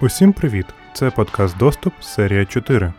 Усім привіт! Це подкаст Доступ, серія 4.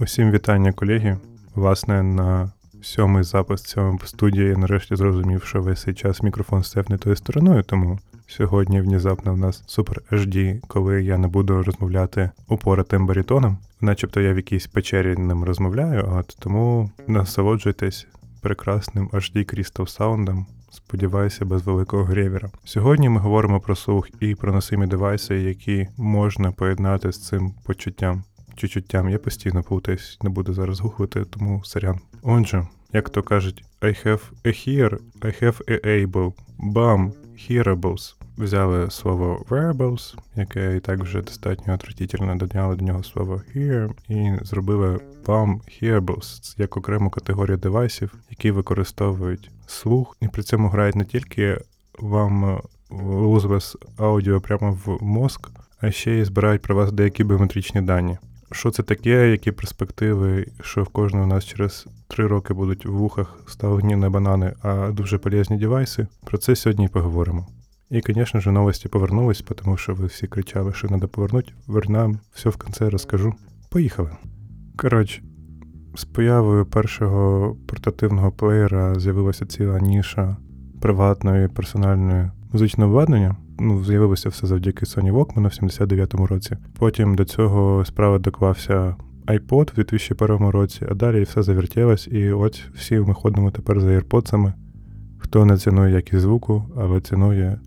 Усім вітання, колеги. Власне, на сьомий запис цього студії я нарешті зрозумів, що весь цей час мікрофон став не тою стороною, тому сьогодні внезапно в нас супер HD, коли я не буду розмовляти упоратим барітоном. Начебто я в якійсь печері ним розмовляю, от тому насолоджуйтесь прекрасним HD Crystal Sound. Сподіваюся, без великого гревіра. Сьогодні ми говоримо про слух і про носимі девайси, які можна поєднати з цим почуттям. Чучуттям я постійно плутаюсь, не буду зараз гухати, тому сорян. Отже, як то кажуть, I have a hear, I have a able, bam, hearables. Взяли слово wearables, яке і так вже достатньо отвратительно додали до нього слово hear, і зробили BAM hearables як окрему категорію девайсів, які використовують слух, і при цьому грають не тільки вам лузвес аудіо прямо в мозк, а ще й збирають про вас деякі біометричні дані. Що це таке, які перспективи, що в кожного нас через три роки будуть в вухах ставлені не банани, а дуже полезні девайси. Про це сьогодні і поговоримо. І, звісно ж, новості повернулись, тому що ви всі кричали, що треба повернути. Вернам, все в кінці розкажу. Поїхали. Коротше, з появою першого портативного плеєра з'явилася ціла ніша приватної персональної музичного обладнання. Ну, з'явилося все завдяки Sony Walkman в 79-му році. Потім до цього справи доклався iPod в 2001 році, а далі все завертілось, і от всі ми ходимо тепер за AirPods. Хто не цінує якість звуку, але цінує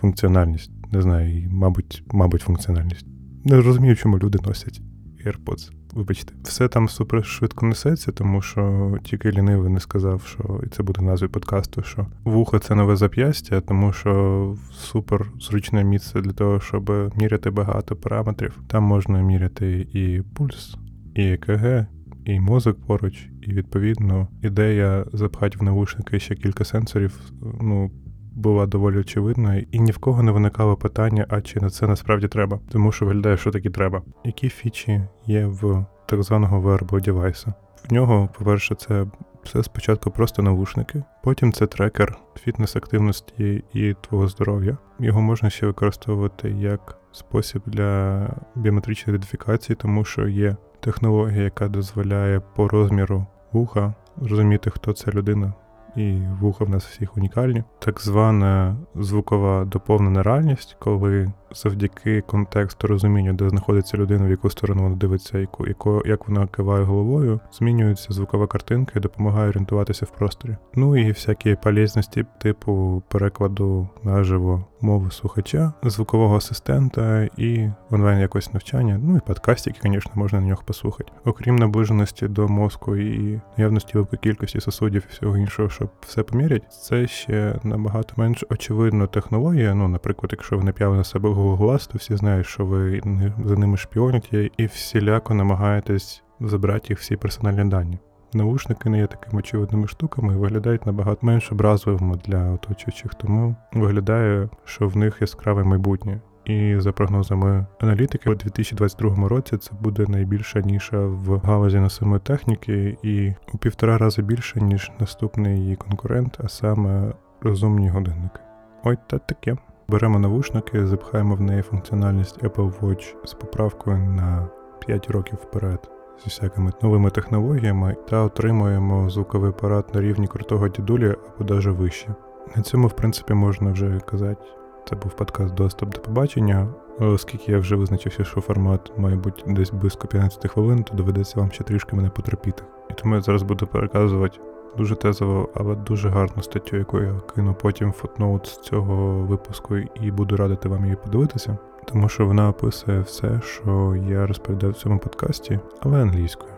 функціональність. Не знаю, і, мабуть, мабуть, функціональність. Не розумію, чому люди носять AirPods. Вибачте, все там супер швидко несеться, тому що тільки лінивий не сказав, що і це буде назвою подкасту, що вухо це нове зап'ястя, тому що супер зручне місце для того, щоб міряти багато параметрів. Там можна міряти і пульс, і ЕКГ, і мозок поруч, і відповідно ідея запхати в навушники ще кілька сенсорів. Ну була доволі очевидною, і ні в кого не виникало питання, а чи на це насправді треба, тому що виглядає, що таки треба. Які фічі є в так званого wearable девайса? В нього, по-перше, це все спочатку просто навушники, потім це трекер фітнес-активності і твого здоров'я. Його можна ще використовувати як спосіб для біометричної ідентифікації, тому що є технологія, яка дозволяє по розміру вуха розуміти, хто ця людина і вуха в нас всіх унікальні. Так звана звукова доповнена реальність, коли завдяки контексту розумінню, де знаходиться людина, в яку сторону вона дивиться, яку, яку як вона киває головою, змінюється звукова картинка і допомагає орієнтуватися в просторі. Ну і всякі полезності, типу перекладу наживо мови слухача, звукового асистента і онлайн якось навчання. Ну і подкастики, звісно, можна на нього послухати. Окрім наближеності до мозку і наявності великої кількості сосудів і всього іншого, щоб все помірять, це ще набагато менш очевидна технологія. Ну, наприклад, якщо ви нап'яли на себе Google Glass, всі знають, що ви за ними шпіоните і всіляко намагаєтесь забрати їх всі персональні дані. Навушники не є такими очевидними штуками і виглядають набагато менш образливими для оточуючих, тому виглядає, що в них яскраве майбутнє. І за прогнозами аналітики, у 2022 році це буде найбільша ніша в галузі носимої техніки, і у півтора рази більше, ніж наступний її конкурент, а саме розумні годинники. Ой, та таке. Беремо навушники, запхаємо в неї функціональність Apple Watch з поправкою на 5 років вперед зі всякими новими технологіями та отримуємо звуковий апарат на рівні крутого дідулі або навіть вище. На цьому, в принципі, можна вже казати. Це був подкаст Доступ до побачення. Оскільки я вже визначився, що формат має бути десь близько 15 хвилин, то доведеться вам ще трішки мене потерпіти. І тому я зараз буду переказувати дуже тезово, але дуже гарну статтю, яку я кину потім фотноут з цього випуску, і буду радити вам її подивитися, тому що вона описує все, що я розповідав в цьому подкасті, але англійською.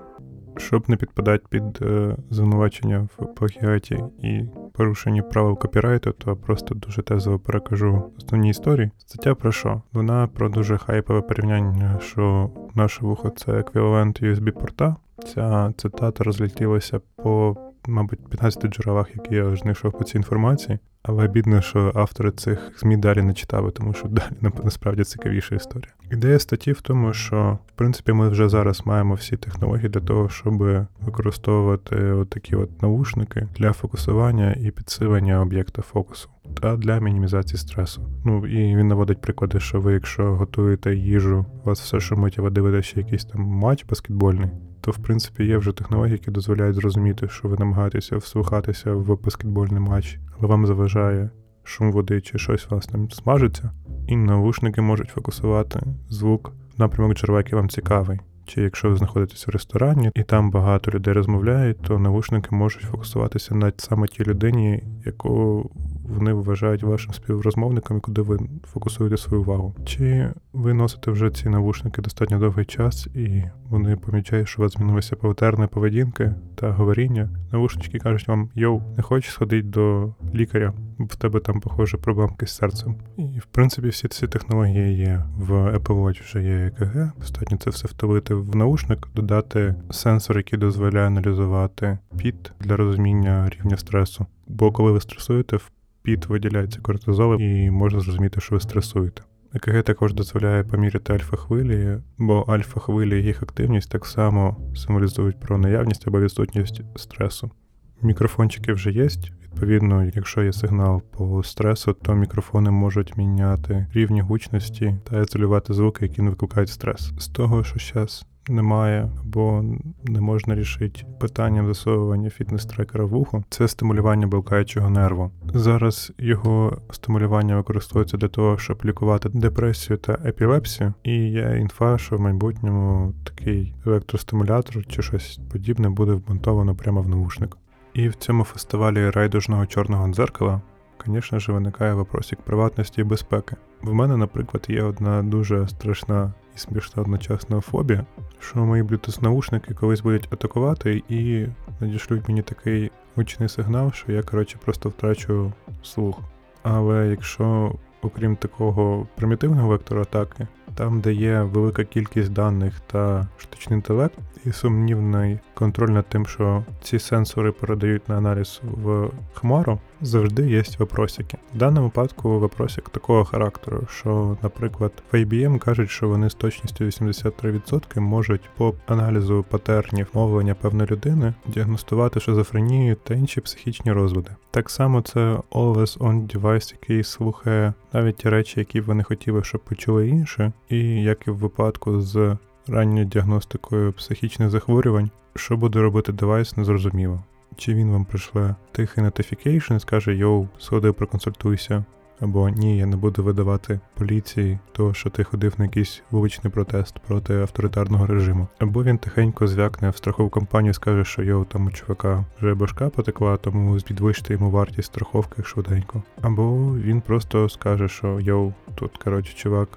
Щоб не підпадати під е, звинувачення в плагіаті і порушенні правил копірайту, то просто дуже тезово перекажу основні історії. Стаття про що? Вона про дуже хайпове порівняння, що наше вухо це еквівалент USB-порта. Ця цитата розлетілася по мабуть, 15 джерелах, які я знайшов по цій інформації. Але бідно, що автори цих ЗМІ далі не читали, тому що далі насправді цікавіша історія. Ідея статті в тому, що в принципі ми вже зараз маємо всі технології для того, щоб використовувати такі от наушники для фокусування і підсилення об'єкта фокусу та для мінімізації стресу. Ну і він наводить приклади, що ви, якщо готуєте їжу, у вас все а ви дивитеся якийсь там матч баскетбольний. То, в принципі, є вже технології, які дозволяють зрозуміти, що ви намагаєтеся вслухатися в баскетбольний матч, але вам заважає шум води чи щось вас там смажиться, і навушники можуть фокусувати звук напрямок джерела, який вам цікавий. Чи якщо ви знаходитесь в ресторані і там багато людей розмовляють, то навушники можуть фокусуватися на саме тій людині, яку вони вважають вашим співрозмовником, і куди ви фокусуєте свою увагу. Чи ви носите вже ці навушники достатньо довгий час, і вони помічають, що у вас змінилася патерни поведінки та говоріння? Навушнички кажуть вам: йоу, не хочеш сходити до лікаря, в тебе там, похоже, проблемки з серцем. І в принципі всі ці технології є в Apple Watch вже є ЕКГ. Достатньо це все втулити в наушник, додати сенсор, який дозволяє аналізувати піт для розуміння рівня стресу. Бо коли ви стресуєте, в піт виділяється кортизол, і можна зрозуміти, що ви стресуєте. ЕКГ також дозволяє поміряти альфа-хвилі, бо альфа-хвилі і їх активність так само символізують про наявність або відсутність стресу. Мікрофончики вже є. Відповідно, якщо є сигнал по стресу, то мікрофони можуть міняти рівні гучності та ізолювати звуки, які не викликають стрес. З того, що зараз немає, або не можна рішити питанням засовування фітнес-трекера в ухо, це стимулювання балкаючого нерву. Зараз його стимулювання використовується для того, щоб лікувати депресію та епілепсію, і є інфа, що в майбутньому такий електростимулятор чи щось подібне буде вмонтовано прямо в наушник. І в цьому фестивалі райдужного чорного дзеркала, звісно ж, виникає вопросик приватності і безпеки. В мене, наприклад, є одна дуже страшна і смішна одночасна фобія, що мої bluetooth наушники колись будуть атакувати і надішлють мені такий гучний сигнал, що я, коротше, просто втрачу слух. Але якщо, окрім такого примітивного вектора атаки, там, де є велика кількість даних та штучний інтелект, і сумнівний контроль над тим, що ці сенсори передають на аналіз в хмару, завжди є вопросики. В даному випадку вопросик такого характеру, що, наприклад, в IBM кажуть, що вони з точністю 83% можуть по аналізу патернів мовлення певної людини діагностувати шизофренію та інші психічні розлади. Так само це Always On Device, який слухає навіть ті речі, які ви не хотіли, щоб почули інші, і як і в випадку з ранньою діагностикою психічних захворювань, що буде робити девайс, незрозуміло. Чи він вам прийшле тихий notification і скаже Йоу, сходи, проконсультуйся, або ні, я не буду видавати поліції, того, що ти ходив на якийсь вуличний протест проти авторитарного режиму. Або він тихенько звякне в страхову компанію і скаже, що йоу, там у чувака вже башка потекла, тому підвищити йому вартість страховки швиденько. Або він просто скаже, що йоу, тут коротше чувак,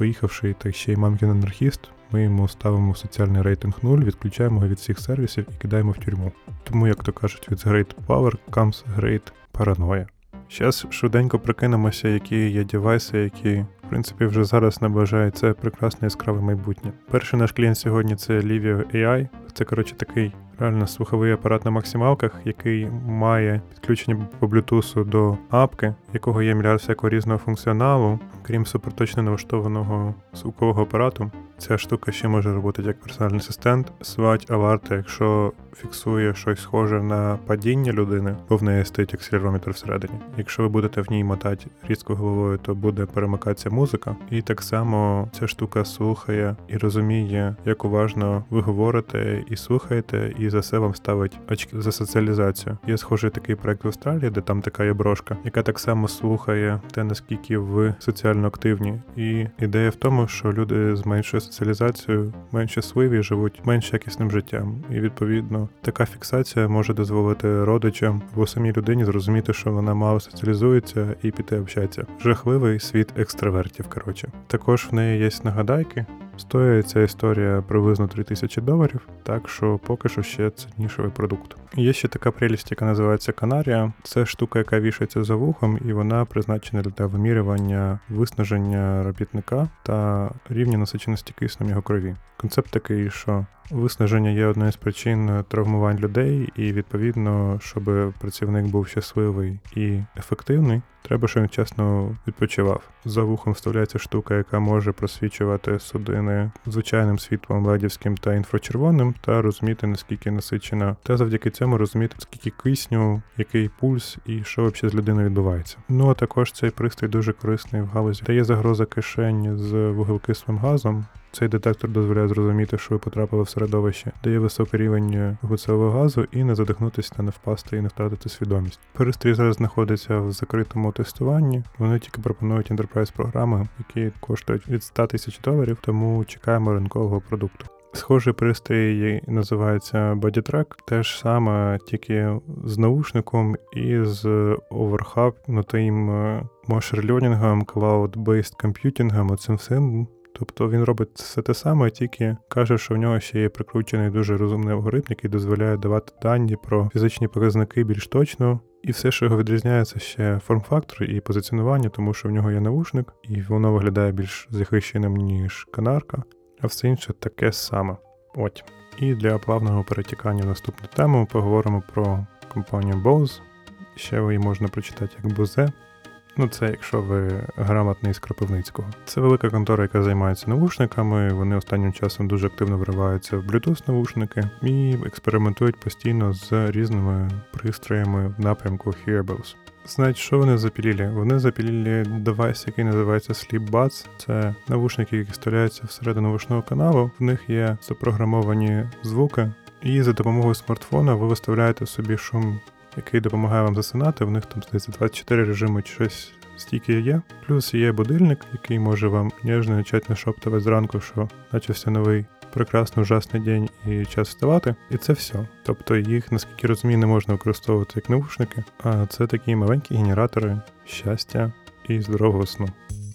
поїхавши, так ще й мамкін анархіст. Ми йому ставимо соціальний рейтинг 0, відключаємо його від всіх сервісів і кидаємо в тюрму. Тому, як то кажуть, від Great Power comes Great Paranoia. Зараз швиденько прикинемося, які є девайси, які, в принципі, вже зараз наближають це прекрасне яскраве майбутнє. Перший наш клієнт сьогодні це Livio AI. Це, коротше, такий реально слуховий апарат на максималках, який має підключення по Bluetooth до апки, якого є мільярд всякого різного функціоналу, крім суперточно налаштованого звукового апарату. Ця штука ще може робити як персональний асистент, свать аларти, якщо фіксує щось схоже на падіння людини, бо в неї стоїть акселерометр всередині. Якщо ви будете в ній мотати різко головою, то буде перемикатися музика. І так само ця штука слухає і розуміє, як уважно ви говорите і слухаєте, і за це вам ставить очки за соціалізацію. Є схожий такий проект в Австралії, де там така є брошка, яка так само слухає те, наскільки ви соціально активні. І ідея в тому, що люди з меншою соціалізацією менш щасливі, живуть менш якісним життям. І відповідно така фіксація може дозволити родичам або самій людині зрозуміти, що вона мало соціалізується і піти общатися. Жахливий світ екстравертів. Коротше, також в неї є нагадайки. Стоїть ця історія приблизно 3000 доларів, так що поки що ще це нішовий продукт. Є ще така прелість, яка називається Канарія. Це штука, яка вішається за вухом, і вона призначена для вимірювання виснаження робітника та рівня насиченості киснем його крові. Концепт такий, що Виснаження є одною з причин травмувань людей, і відповідно, щоб працівник був щасливий і ефективний, треба, щоб він чесно відпочивав. За вухом вставляється штука, яка може просвічувати судини звичайним світлом ледівським та інфрачервоним, та розуміти наскільки насичена, та завдяки цьому розуміти, скільки кисню, який пульс і що взагалі з людиною відбувається. Ну а також цей пристрій дуже корисний в галузі. Та є загроза кишень з вуглекислим газом. Цей детектор дозволяє зрозуміти, що ви потрапили в середовище, де є високий рівень вуглецевого газу, і не задихнутися не впасти і не втратити свідомість. Пристрій зараз знаходиться в закритому тестуванні. Вони тільки пропонують enterprise програми, які коштують від 100 тисяч доларів, тому чекаємо ринкового продукту. Схожий пристрій називається BodyTrack, теж саме тільки з наушником і з overhype, overhype нутим machine learning ом, cloud-based computing ом, оцим всім. Тобто він робить все те саме, тільки каже, що в нього ще є прикручений дуже розумний алгоритм, який дозволяє давати дані про фізичні показники більш точно. І все, що його відрізняє, це ще форм-фактор і позиціонування, тому що в нього є навушник, і воно виглядає більш захищеним, ніж канарка, а все інше таке саме. От. І для плавного перетікання в наступну тему поговоримо про компанію Bose. Ще її можна прочитати як Bose. Ну, це якщо ви грамотний з Кропивницького. Це велика контора, яка займається навушниками. Вони останнім часом дуже активно вриваються в Bluetooth-навушники і експериментують постійно з різними пристроями в напрямку Hearables. Знають, що вони запілили? Вони запілили девайс, який називається Sleep Buds. Це навушники, які вставляються всередину вушного каналу. В них є запрограмовані звуки, і за допомогою смартфона ви виставляєте собі шум який допомагає вам засинати. В них там здається 24 режими чи щось стільки є. Плюс є будильник, який може вам ніжно почати нашоптувати зранку, що начався новий прекрасний ужасний день і час вставати. І це все. Тобто їх, наскільки розумію, не можна використовувати як навушники, а це такі маленькі генератори щастя і здорового сну.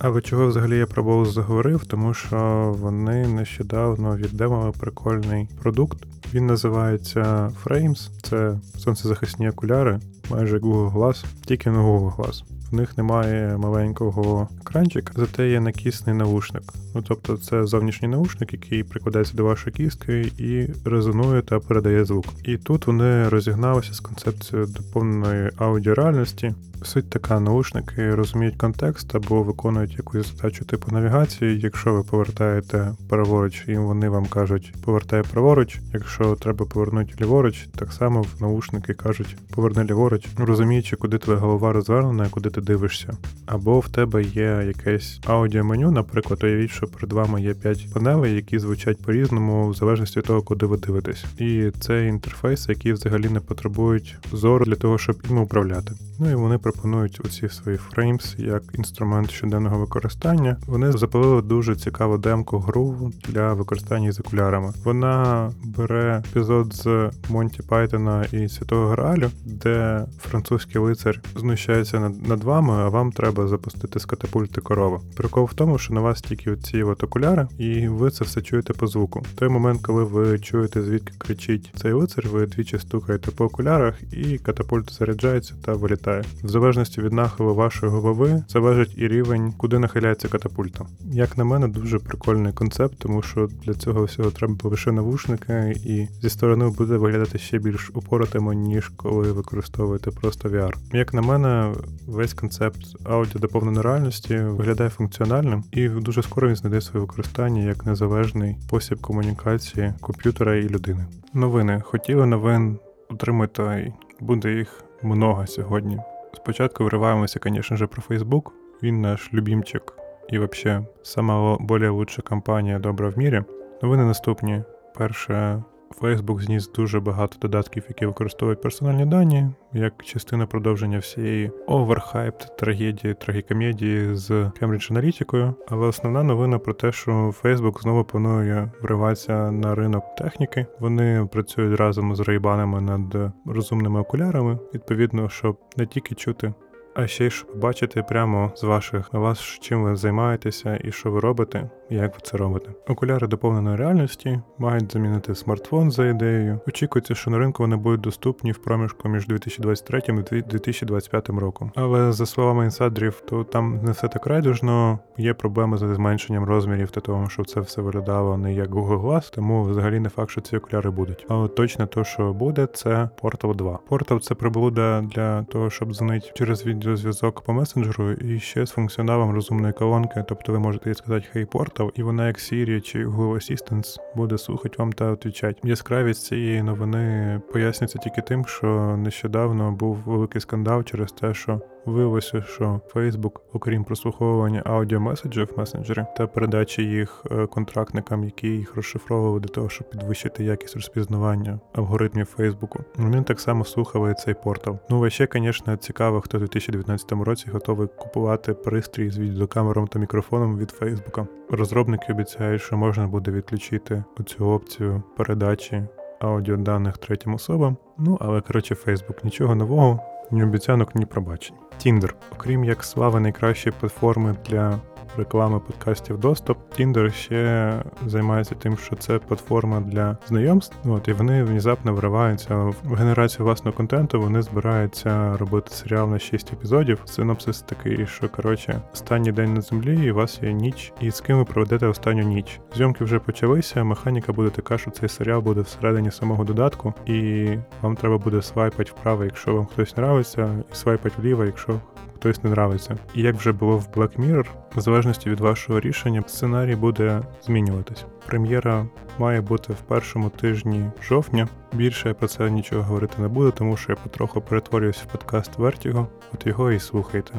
Але чого взагалі я про Bose заговорив? Тому що вони нещодавно віддемали прикольний продукт. Він називається Frames. Це сонцезахисні окуляри, майже Google Glass, тільки не Google Glass. В них немає маленького екранчика, зате є накісний наушник. Ну тобто це зовнішній наушник, який прикладається до вашої кістки і резонує та передає звук. І тут вони розігналися з концепцією доповненої аудіореальності. Суть така, наушники розуміють контекст або виконують якусь задачу типу навігації. Якщо ви повертаєте праворуч, і вони вам кажуть повертай праворуч. Якщо треба повернути ліворуч, так само в наушники кажуть поверни ліворуч, розуміючи, куди твоя голова розвернена, куди ти дивишся. Або в тебе є якесь аудіоменю, наприклад, уявіть, що перед вами є 5 панелей, які звучать по-різному, в залежності від того, куди ви дивитесь. І це інтерфейси, які взагалі не потребують зору для того, щоб їм управляти. Ну і вони пропонують оці свої фреймс як інструмент щоденного використання. Вони запалили дуже цікаву демку гру для використання з окулярами. Вона бере епізод з Монті Пайтона і Святого Граалю, де французький лицар знущається над вами, а вам треба запустити з катапульти корову. Прикол в тому, що на вас тільки ці от окуляри, і ви це все чуєте по звуку. Той момент, коли ви чуєте, звідки кричить цей лицар, ви двічі стукаєте по окулярах, і катапульт заряджається та вилітає. В залежності від нахилу вашої голови залежить і рівень, куди нахиляється катапульта. Як на мене, дуже прикольний концепт, тому що для цього всього треба лише навушники, і зі сторони буде виглядати ще більш упоротимо, ніж коли використовуєте просто VR. Як на мене, весь концепт аудіо доповненої реальності виглядає функціональним, і дуже скоро він знайде своє використання як незалежний спосіб комунікації комп'ютера і людини. Новини хотіли новин отримати, буде їх много сьогодні. Спочатку вриваємося, звісно ж, про Facebook. Він наш любімчик і взагалі сама более компанія добра в мірі. Новини наступні. Перше, Facebook зніс дуже багато додатків, які використовують персональні дані, як частина продовження всієї overhyped трагедії, трагікомедії з Cambridge Аналітикою. Але основна новина про те, що Facebook знову планує вриватися на ринок техніки. Вони працюють разом з Ray-Ban ами над розумними окулярами, відповідно, щоб не тільки чути. А ще й щоб бачити прямо з ваших вас, чим ви займаєтеся і що ви робите, як ви це робите. Окуляри доповненої реальності мають замінити смартфон за ідеєю. Очікується, що на ринку вони будуть доступні в проміжку між 2023 і 2025 роком. Але за словами інсайдерів, то там не все так райдужно. Є проблеми з зменшенням розмірів та того, щоб це все виглядало не як Google Glass, тому взагалі не факт, що ці окуляри будуть. Але точно то, що буде, це Portal 2. Portal — це приблуда для того, щоб дзвонити через відеозв'язок по месенджеру і ще з функціоналом розумної колонки. Тобто ви можете їй сказати Hey Portal, і вона, як Siri чи Google Assistant, буде слухати вам та відповідати. Яскравість цієї новини пояснюється тільки тим, що нещодавно був великий скандал через те, що Виявилося, що Facebook, окрім прослуховування аудіомеседжів в месенджері та передачі їх е, контрактникам, які їх розшифровували для того, щоб підвищити якість розпізнавання алгоритмів Фейсбуку, вони так само слухали цей портал. Ну а ще, звісно, цікаво, хто в 2019 році готовий купувати пристрій з відеокамером та мікрофоном від Фейсбука. Розробники обіцяють, що можна буде відключити оцю опцію передачі аудіоданих третім особам. Ну але коротше, Фейсбук нічого нового. Ні обіцянок, ні пробачень. Тіндер, окрім як слави найкращої платформи для реклами подкастів доступ, Tinder ще займається тим, що це платформа для знайомств. От і вони внезапно вриваються в генерацію власного контенту. Вони збираються робити серіал на 6 епізодів. Синопсис такий, що коротше, останній день на землі, і у вас є ніч, і з ким ви проведете останню ніч. Зйомки вже почалися. Механіка буде така, що цей серіал буде всередині самого додатку, і вам треба буде свайпати вправо, якщо вам хтось нравиться, і свайпати вліво, якщо хтось не нравиться. І як вже було в Black Mirror, в залежності від вашого рішення, сценарій буде змінюватись. Прем'єра має бути в першому тижні жовтня. Більше я про це нічого говорити не буду, тому що я потроху перетворююсь в подкаст Vertigo, от його і слухайте.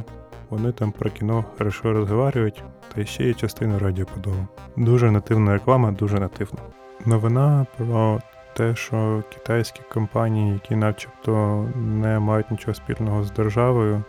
Вони там про кіно хорошо розговорюють, та ще є частина радіоподолу. Дуже нативна реклама, дуже нативна. Новина про те, що китайські компанії, які начебто не мають нічого спільного з державою,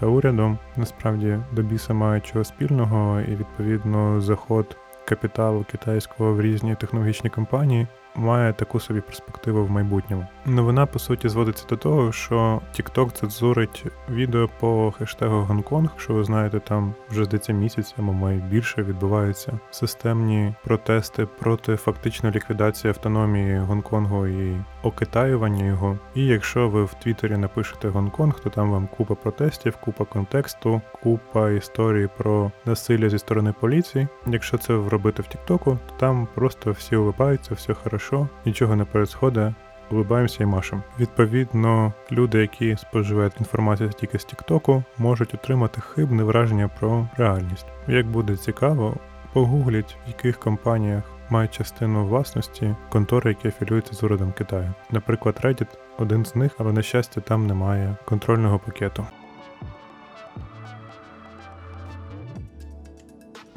та урядом насправді до біса мають чого спільного, і відповідно заход капіталу китайського в різні технологічні компанії має таку собі перспективу в майбутньому. Новина по суті зводиться до того, що TikTok цензурить відео по хештегу Гонконг. Що ви знаєте, там вже здається місяць або має більше відбуваються системні протести проти фактично ліквідації автономії Гонконгу і окитаювання його. І якщо ви в Твіттері напишете Гонконг, то там вам купа протестів, купа контексту, купа історій про насилля зі сторони поліції. Якщо це робити в Тіктоку, то там просто всі улипаються, все хорошо, нічого не пересходить. Улибаємося і машем. Відповідно, люди, які споживають інформацію тільки з Тіктоку, можуть отримати хибне враження про реальність. Як буде цікаво, погугліть, в яких компаніях мають частину власності контори, які афілюються з урядом Китаю. Наприклад, Reddit один з них, але на щастя, там немає контрольного пакету.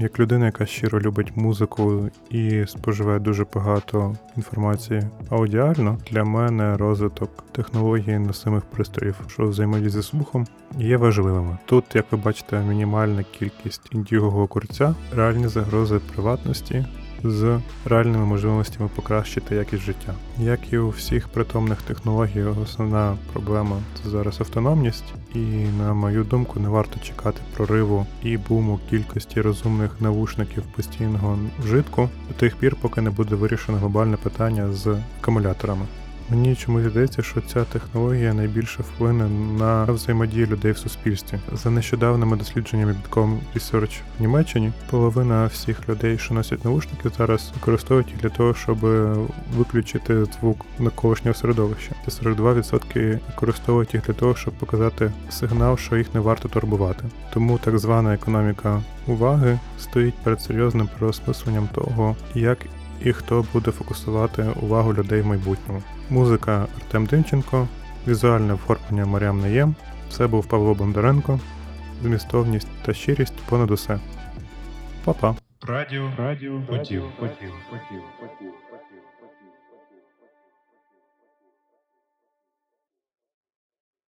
Як людина, яка щиро любить музику і споживає дуже багато інформації аудіально, для мене розвиток технології носимих пристроїв, що взаємодії зі слухом, є важливими. Тут, як ви бачите, мінімальна кількість індігового курця, реальні загрози приватності з реальними можливостями покращити якість життя. Як і у всіх притомних технологій, основна проблема це зараз автономність, і на мою думку, не варто чекати прориву і буму кількості розумних навушників постійного вжитку до тих пір, поки не буде вирішено глобальне питання з акумуляторами. Мені чомусь здається, що ця технологія найбільше вплине на взаємодію людей в суспільстві. За нещодавними дослідженнями Bitcom Research в Німеччині половина всіх людей, що носять наушники, зараз використовують їх для того, щоб виключити звук навколишнього середовища. Та 42% використовують їх для того, щоб показати сигнал, що їх не варто турбувати. Тому так звана економіка уваги стоїть перед серйозним переосмисленням того, як і хто буде фокусувати увагу людей в майбутньому. Музика Артем Димченко, візуальне оформлення Маріам Наєм. Це був Павло Бондаренко, змістовність та щирість понад усе. Па-па. Радіо, радіо, хотів, хотів, хотів, хотів.